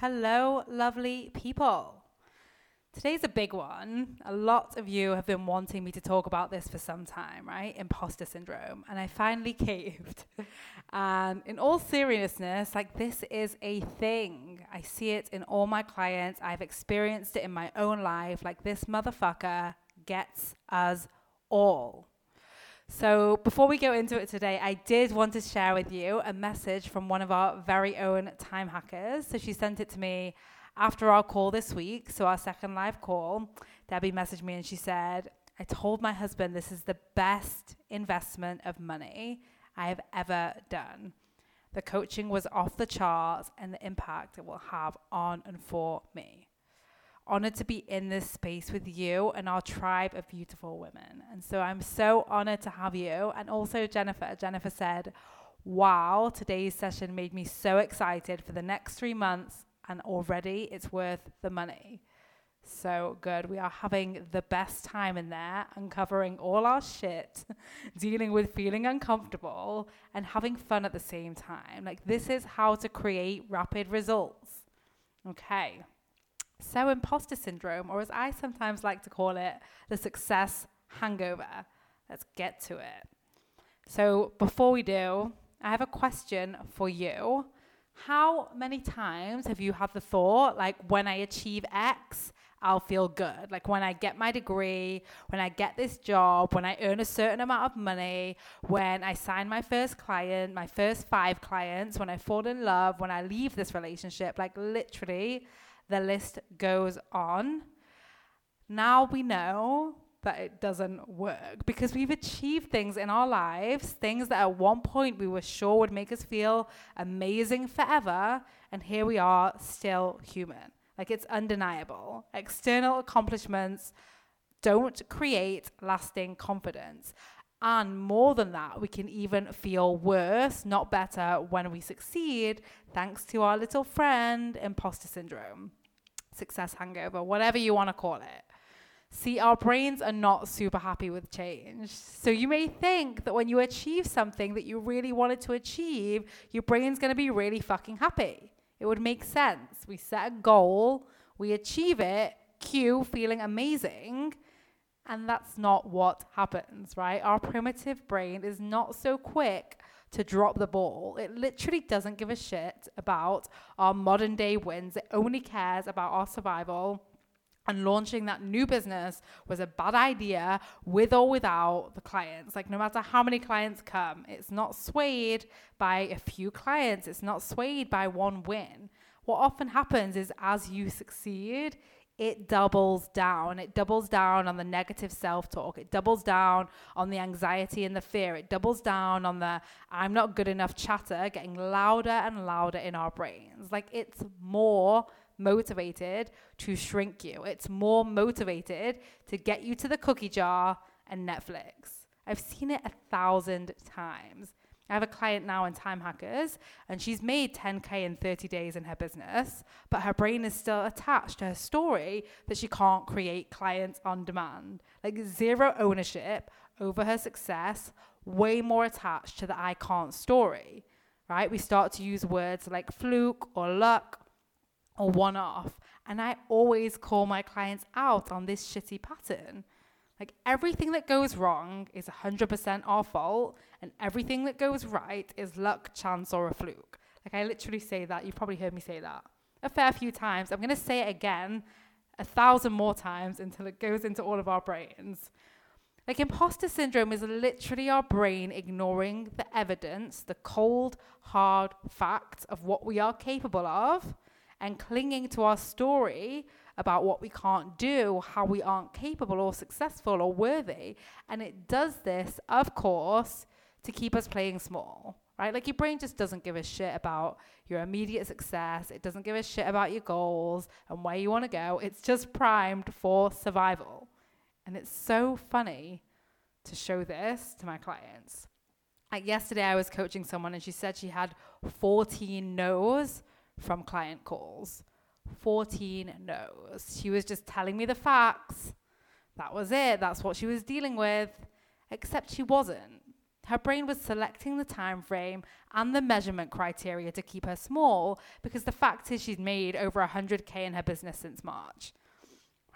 Hello, lovely people. Today's a big one. A lot of you have been wanting me to talk about this for some time, right? Imposter syndrome. And I finally caved. and in all seriousness, like this is a thing. I see it in all my clients. I've experienced it in my own life. Like this motherfucker gets us all. So, before we go into it today, I did want to share with you a message from one of our very own time hackers. So, she sent it to me after our call this week. So, our second live call, Debbie messaged me and she said, I told my husband this is the best investment of money I have ever done. The coaching was off the charts and the impact it will have on and for me honored to be in this space with you and our tribe of beautiful women. And so I'm so honored to have you. And also, Jennifer. Jennifer said, Wow, today's session made me so excited for the next three months, and already it's worth the money. So good. We are having the best time in there, uncovering all our shit, dealing with feeling uncomfortable, and having fun at the same time. Like, this is how to create rapid results. Okay. So, imposter syndrome, or as I sometimes like to call it, the success hangover. Let's get to it. So, before we do, I have a question for you. How many times have you had the thought, like, when I achieve X, I'll feel good? Like, when I get my degree, when I get this job, when I earn a certain amount of money, when I sign my first client, my first five clients, when I fall in love, when I leave this relationship, like, literally, the list goes on. Now we know that it doesn't work because we've achieved things in our lives, things that at one point we were sure would make us feel amazing forever. And here we are, still human. Like it's undeniable. External accomplishments don't create lasting confidence. And more than that, we can even feel worse, not better, when we succeed, thanks to our little friend, imposter syndrome success hangover, whatever you want to call it. See, our brains are not super happy with change. So you may think that when you achieve something that you really wanted to achieve, your brain's going to be really fucking happy. It would make sense. We set a goal, we achieve it, cue feeling amazing, and that's not what happens, right? Our primitive brain is not so quick to drop the ball. It literally doesn't give a shit about our modern day wins. It only cares about our survival. And launching that new business was a bad idea with or without the clients. Like, no matter how many clients come, it's not swayed by a few clients, it's not swayed by one win. What often happens is as you succeed, it doubles down. It doubles down on the negative self talk. It doubles down on the anxiety and the fear. It doubles down on the I'm not good enough chatter getting louder and louder in our brains. Like it's more motivated to shrink you, it's more motivated to get you to the cookie jar and Netflix. I've seen it a thousand times. I have a client now in Time Hackers, and she's made 10K in 30 days in her business, but her brain is still attached to her story that she can't create clients on demand. Like zero ownership over her success, way more attached to the I can't story, right? We start to use words like fluke or luck or one off. And I always call my clients out on this shitty pattern. Like everything that goes wrong is 100% our fault, and everything that goes right is luck, chance, or a fluke. Like I literally say that. You've probably heard me say that a fair few times. I'm going to say it again a thousand more times until it goes into all of our brains. Like imposter syndrome is literally our brain ignoring the evidence, the cold, hard facts of what we are capable of, and clinging to our story about what we can't do, how we aren't capable or successful or worthy. And it does this, of course, to keep us playing small, right? Like your brain just doesn't give a shit about your immediate success. It doesn't give a shit about your goals and where you want to go. It's just primed for survival. And it's so funny to show this to my clients. Like yesterday, I was coaching someone and she said she had 14 no's from client calls. 14 no's. She was just telling me the facts. That was it. That's what she was dealing with. Except she wasn't. her brain was selecting the time frame and the measurement criteria to keep her small because the fact is she's made over 100k in her business since March.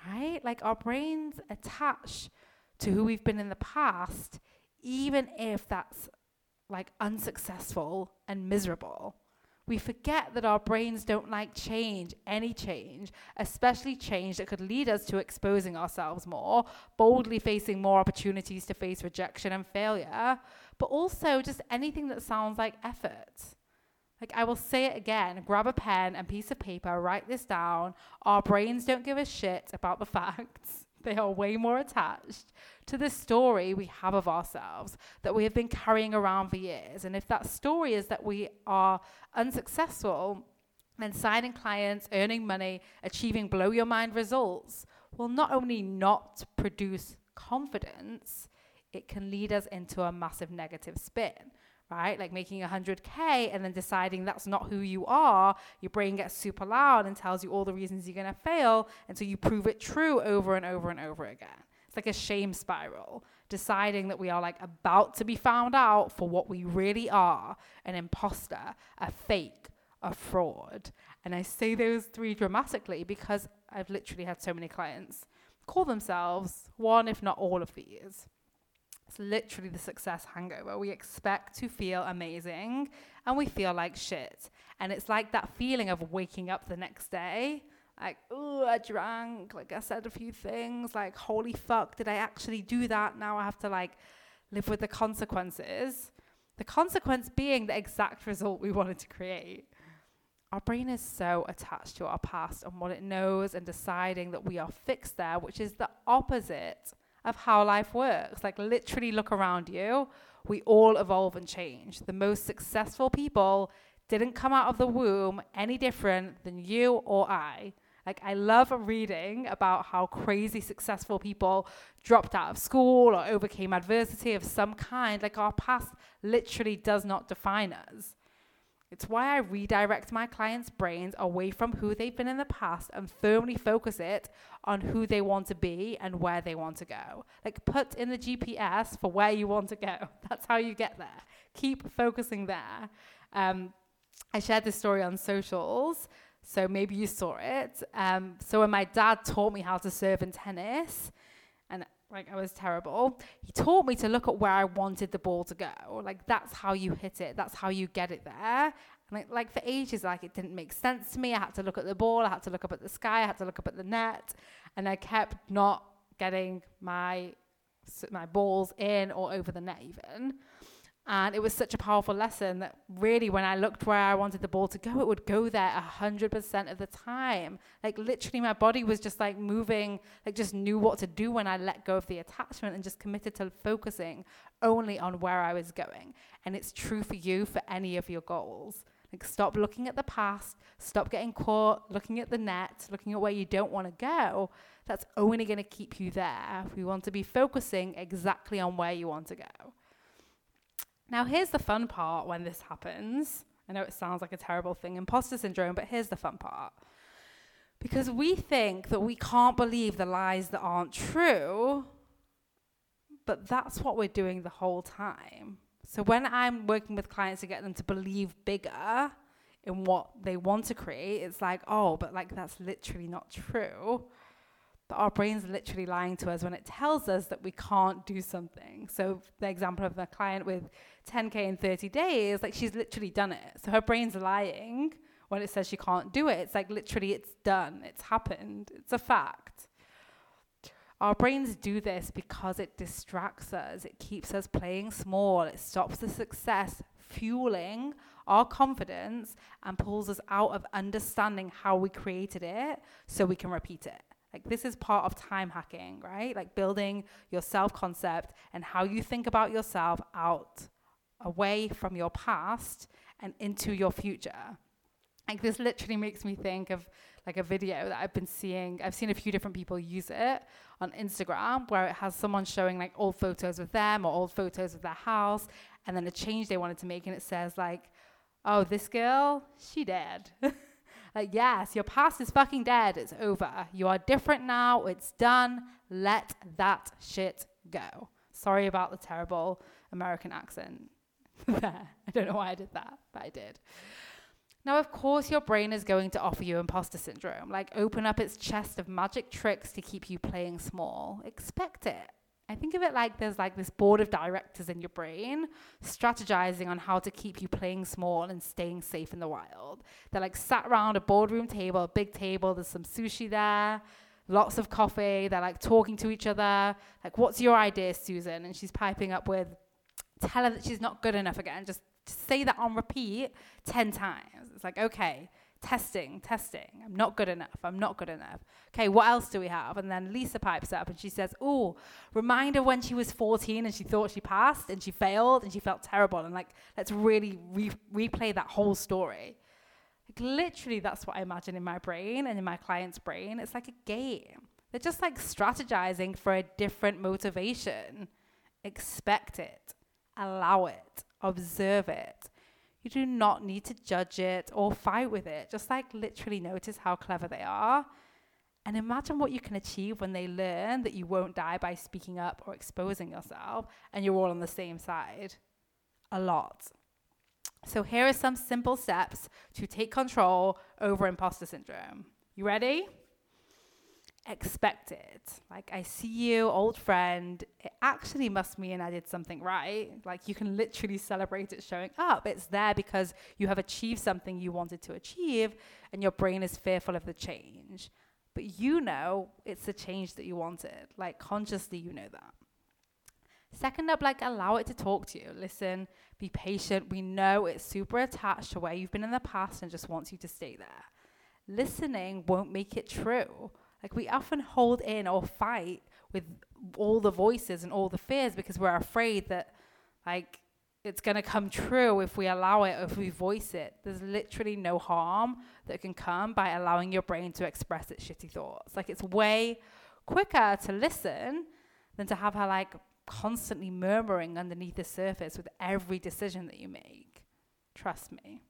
Right? Like our brains attach to who we've been in the past even if that's like unsuccessful and miserable. We forget that our brains don't like change, any change, especially change that could lead us to exposing ourselves more, boldly facing more opportunities to face rejection and failure, but also just anything that sounds like effort. Like I will say it again grab a pen and piece of paper, write this down. Our brains don't give a shit about the facts. They are way more attached to the story we have of ourselves that we have been carrying around for years. And if that story is that we are unsuccessful, then signing clients, earning money, achieving blow your mind results will not only not produce confidence, it can lead us into a massive negative spin right? Like making 100K and then deciding that's not who you are, your brain gets super loud and tells you all the reasons you're going to fail until you prove it true over and over and over again. It's like a shame spiral, deciding that we are like about to be found out for what we really are an imposter, a fake, a fraud. And I say those three dramatically because I've literally had so many clients call themselves one, if not all of these. It's literally the success hangover. We expect to feel amazing and we feel like shit. And it's like that feeling of waking up the next day, like, oh, I drank, like I said a few things, like, holy fuck, did I actually do that? Now I have to like live with the consequences. The consequence being the exact result we wanted to create. Our brain is so attached to our past and what it knows and deciding that we are fixed there, which is the opposite of how life works. Like, literally, look around you. We all evolve and change. The most successful people didn't come out of the womb any different than you or I. Like, I love reading about how crazy successful people dropped out of school or overcame adversity of some kind. Like, our past literally does not define us. It's why I redirect my clients' brains away from who they've been in the past and firmly focus it on who they want to be and where they want to go. Like put in the GPS for where you want to go. That's how you get there. Keep focusing there. Um, I shared this story on socials, so maybe you saw it. Um, so when my dad taught me how to serve in tennis, and like I was terrible. He taught me to look at where I wanted the ball to go. Like that's how you hit it. That's how you get it there. And like, like for ages, like it didn't make sense to me. I had to look at the ball. I had to look up at the sky. I had to look up at the net, and I kept not getting my my balls in or over the net even. And it was such a powerful lesson that really, when I looked where I wanted the ball to go, it would go there 100% of the time. Like, literally, my body was just like moving, like, just knew what to do when I let go of the attachment and just committed to focusing only on where I was going. And it's true for you for any of your goals. Like, stop looking at the past, stop getting caught looking at the net, looking at where you don't want to go. That's only going to keep you there. We want to be focusing exactly on where you want to go. Now, here's the fun part when this happens. I know it sounds like a terrible thing, imposter syndrome, but here's the fun part. Because we think that we can't believe the lies that aren't true, but that's what we're doing the whole time. So when I'm working with clients to get them to believe bigger in what they want to create, it's like, oh, but like that's literally not true. But our brain's literally lying to us when it tells us that we can't do something. So the example of the client with 10k in 30 days, like she's literally done it. So her brain's lying when it says she can't do it. It's like literally it's done. It's happened. It's a fact. Our brains do this because it distracts us. It keeps us playing small. It stops the success fueling our confidence and pulls us out of understanding how we created it so we can repeat it. Like this is part of time hacking, right? Like building your self concept and how you think about yourself out away from your past and into your future. Like this literally makes me think of like a video that I've been seeing. I've seen a few different people use it on Instagram where it has someone showing like old photos of them or old photos of their house and then a change they wanted to make and it says like, oh, this girl, she dead. Like, yes, your past is fucking dead. It's over. You are different now. It's done. Let that shit go. Sorry about the terrible American accent there. I don't know why I did that, but I did. Now, of course, your brain is going to offer you imposter syndrome, like open up its chest of magic tricks to keep you playing small. Expect it. I think of it like there's like this board of directors in your brain strategizing on how to keep you playing small and staying safe in the wild. They're like sat around a boardroom table, a big table, there's some sushi there, lots of coffee. They're like talking to each other. Like, what's your idea, Susan? And she's piping up with, tell her that she's not good enough again. Just, say that on repeat 10 times. It's like, okay, testing, testing. I'm not good enough. I'm not good enough. Okay, what else do we have? And then Lisa pipes up and she says, Oh, remind her when she was 14 and she thought she passed and she failed and she felt terrible. And like, let's really re- replay that whole story. Like, literally, that's what I imagine in my brain and in my client's brain. It's like a game. They're just like strategizing for a different motivation. Expect it, allow it, observe it you do not need to judge it or fight with it. Just like literally notice how clever they are. And imagine what you can achieve when they learn that you won't die by speaking up or exposing yourself and you're all on the same side. A lot. So, here are some simple steps to take control over imposter syndrome. You ready? Expect it. Like, I see you, old friend. It actually must mean I did something right. Like, you can literally celebrate it showing up. It's there because you have achieved something you wanted to achieve, and your brain is fearful of the change. But you know it's the change that you wanted. Like, consciously, you know that. Second up, like, allow it to talk to you. Listen, be patient. We know it's super attached to where you've been in the past and just wants you to stay there. Listening won't make it true like we often hold in or fight with all the voices and all the fears because we're afraid that like it's going to come true if we allow it, if we voice it. There's literally no harm that can come by allowing your brain to express its shitty thoughts. Like it's way quicker to listen than to have her like constantly murmuring underneath the surface with every decision that you make. Trust me.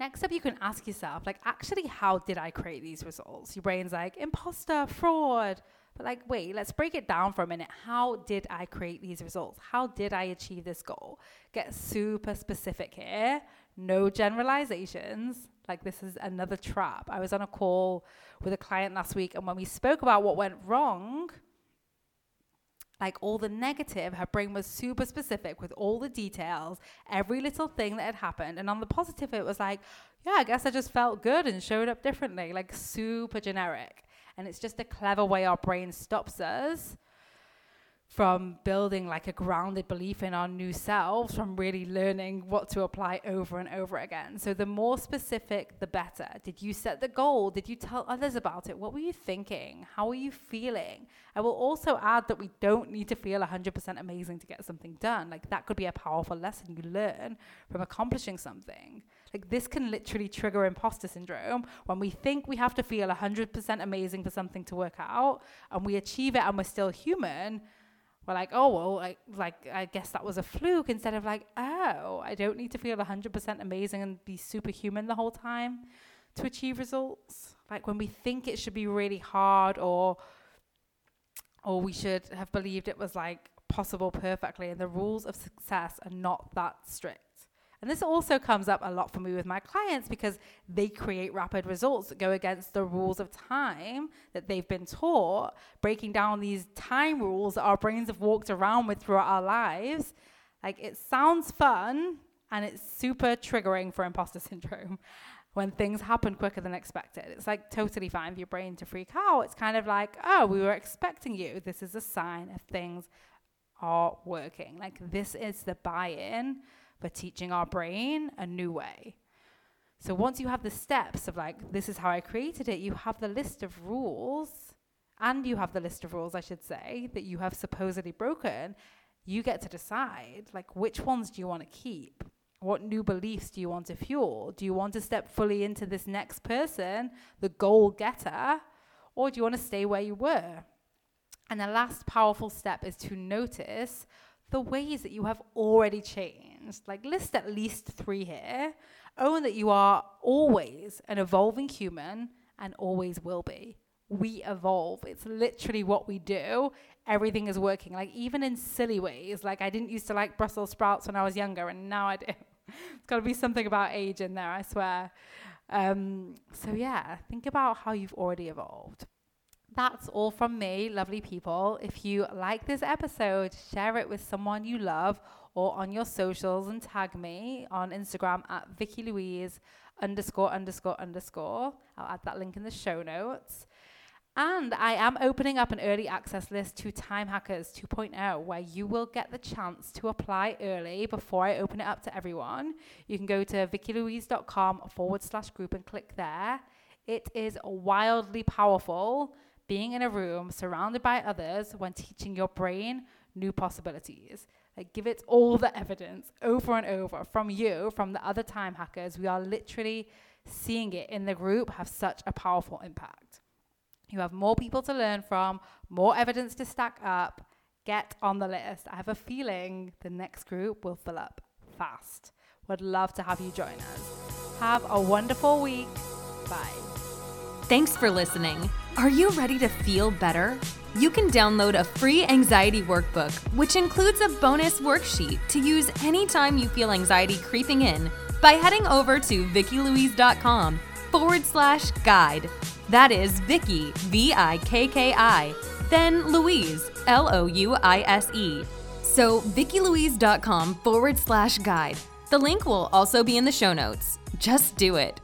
Next up, you can ask yourself, like, actually, how did I create these results? Your brain's like, imposter, fraud. But, like, wait, let's break it down for a minute. How did I create these results? How did I achieve this goal? Get super specific here. No generalizations. Like, this is another trap. I was on a call with a client last week, and when we spoke about what went wrong, like all the negative, her brain was super specific with all the details, every little thing that had happened. And on the positive, it was like, yeah, I guess I just felt good and showed up differently, like super generic. And it's just a clever way our brain stops us from building like a grounded belief in our new selves, from really learning what to apply over and over again. So, the more specific, the better. Did you set the goal? Did you tell others about it? What were you thinking? How were you feeling? I will also add that we don't need to feel 100% amazing to get something done. Like, that could be a powerful lesson you learn from accomplishing something. Like, this can literally trigger imposter syndrome when we think we have to feel 100% amazing for something to work out and we achieve it and we're still human we're like, oh well, like like I guess that was a fluke instead of like, oh, I don't need to feel 100% amazing and be superhuman the whole time to achieve results. Like when we think it should be really hard or or we should have believed it was like possible perfectly and the rules of success are not that strict. And this also comes up a lot for me with my clients because they create rapid results that go against the rules of time that they've been taught, breaking down these time rules that our brains have walked around with throughout our lives. Like it sounds fun and it's super triggering for imposter syndrome when things happen quicker than expected. It's like totally fine for your brain to freak out. It's kind of like, oh, we were expecting you. This is a sign of things are working. Like this is the buy in but teaching our brain a new way. So once you have the steps of like, this is how I created it, you have the list of rules, and you have the list of rules, I should say, that you have supposedly broken. You get to decide, like, which ones do you want to keep? What new beliefs do you want to fuel? Do you want to step fully into this next person, the goal getter, or do you want to stay where you were? And the last powerful step is to notice the ways that you have already changed. Like, list at least three here. Own that you are always an evolving human and always will be. we evolve. It's literally what we do. Everything is working. Like even in silly ways. Like I didn't used to like Brussels sprouts when I was younger, and now I do. it's got to be something about age in there. I swear. Um, so yeah, think about how you've already evolved. That's all from me, lovely people. If you like this episode, share it with someone you love or on your socials and tag me on Instagram at Vikki Louise underscore underscore underscore. I'll add that link in the show notes. And I am opening up an early access list to Time Hackers 2.0 where you will get the chance to apply early before I open it up to everyone. You can go to vikkilouise.com forward slash group and click there. It is wildly powerful being in a room surrounded by others when teaching your brain new possibilities. Like, give it all the evidence over and over from you, from the other time hackers. We are literally seeing it in the group have such a powerful impact. You have more people to learn from, more evidence to stack up. Get on the list. I have a feeling the next group will fill up fast. Would love to have you join us. Have a wonderful week. Bye. Thanks for listening. Are you ready to feel better? You can download a free anxiety workbook, which includes a bonus worksheet to use anytime you feel anxiety creeping in by heading over to vikkilouise.com forward slash guide. That is Vikki, V I K K I, then Louise, L O U I S E. So, vikkilouise.com forward slash guide. The link will also be in the show notes. Just do it.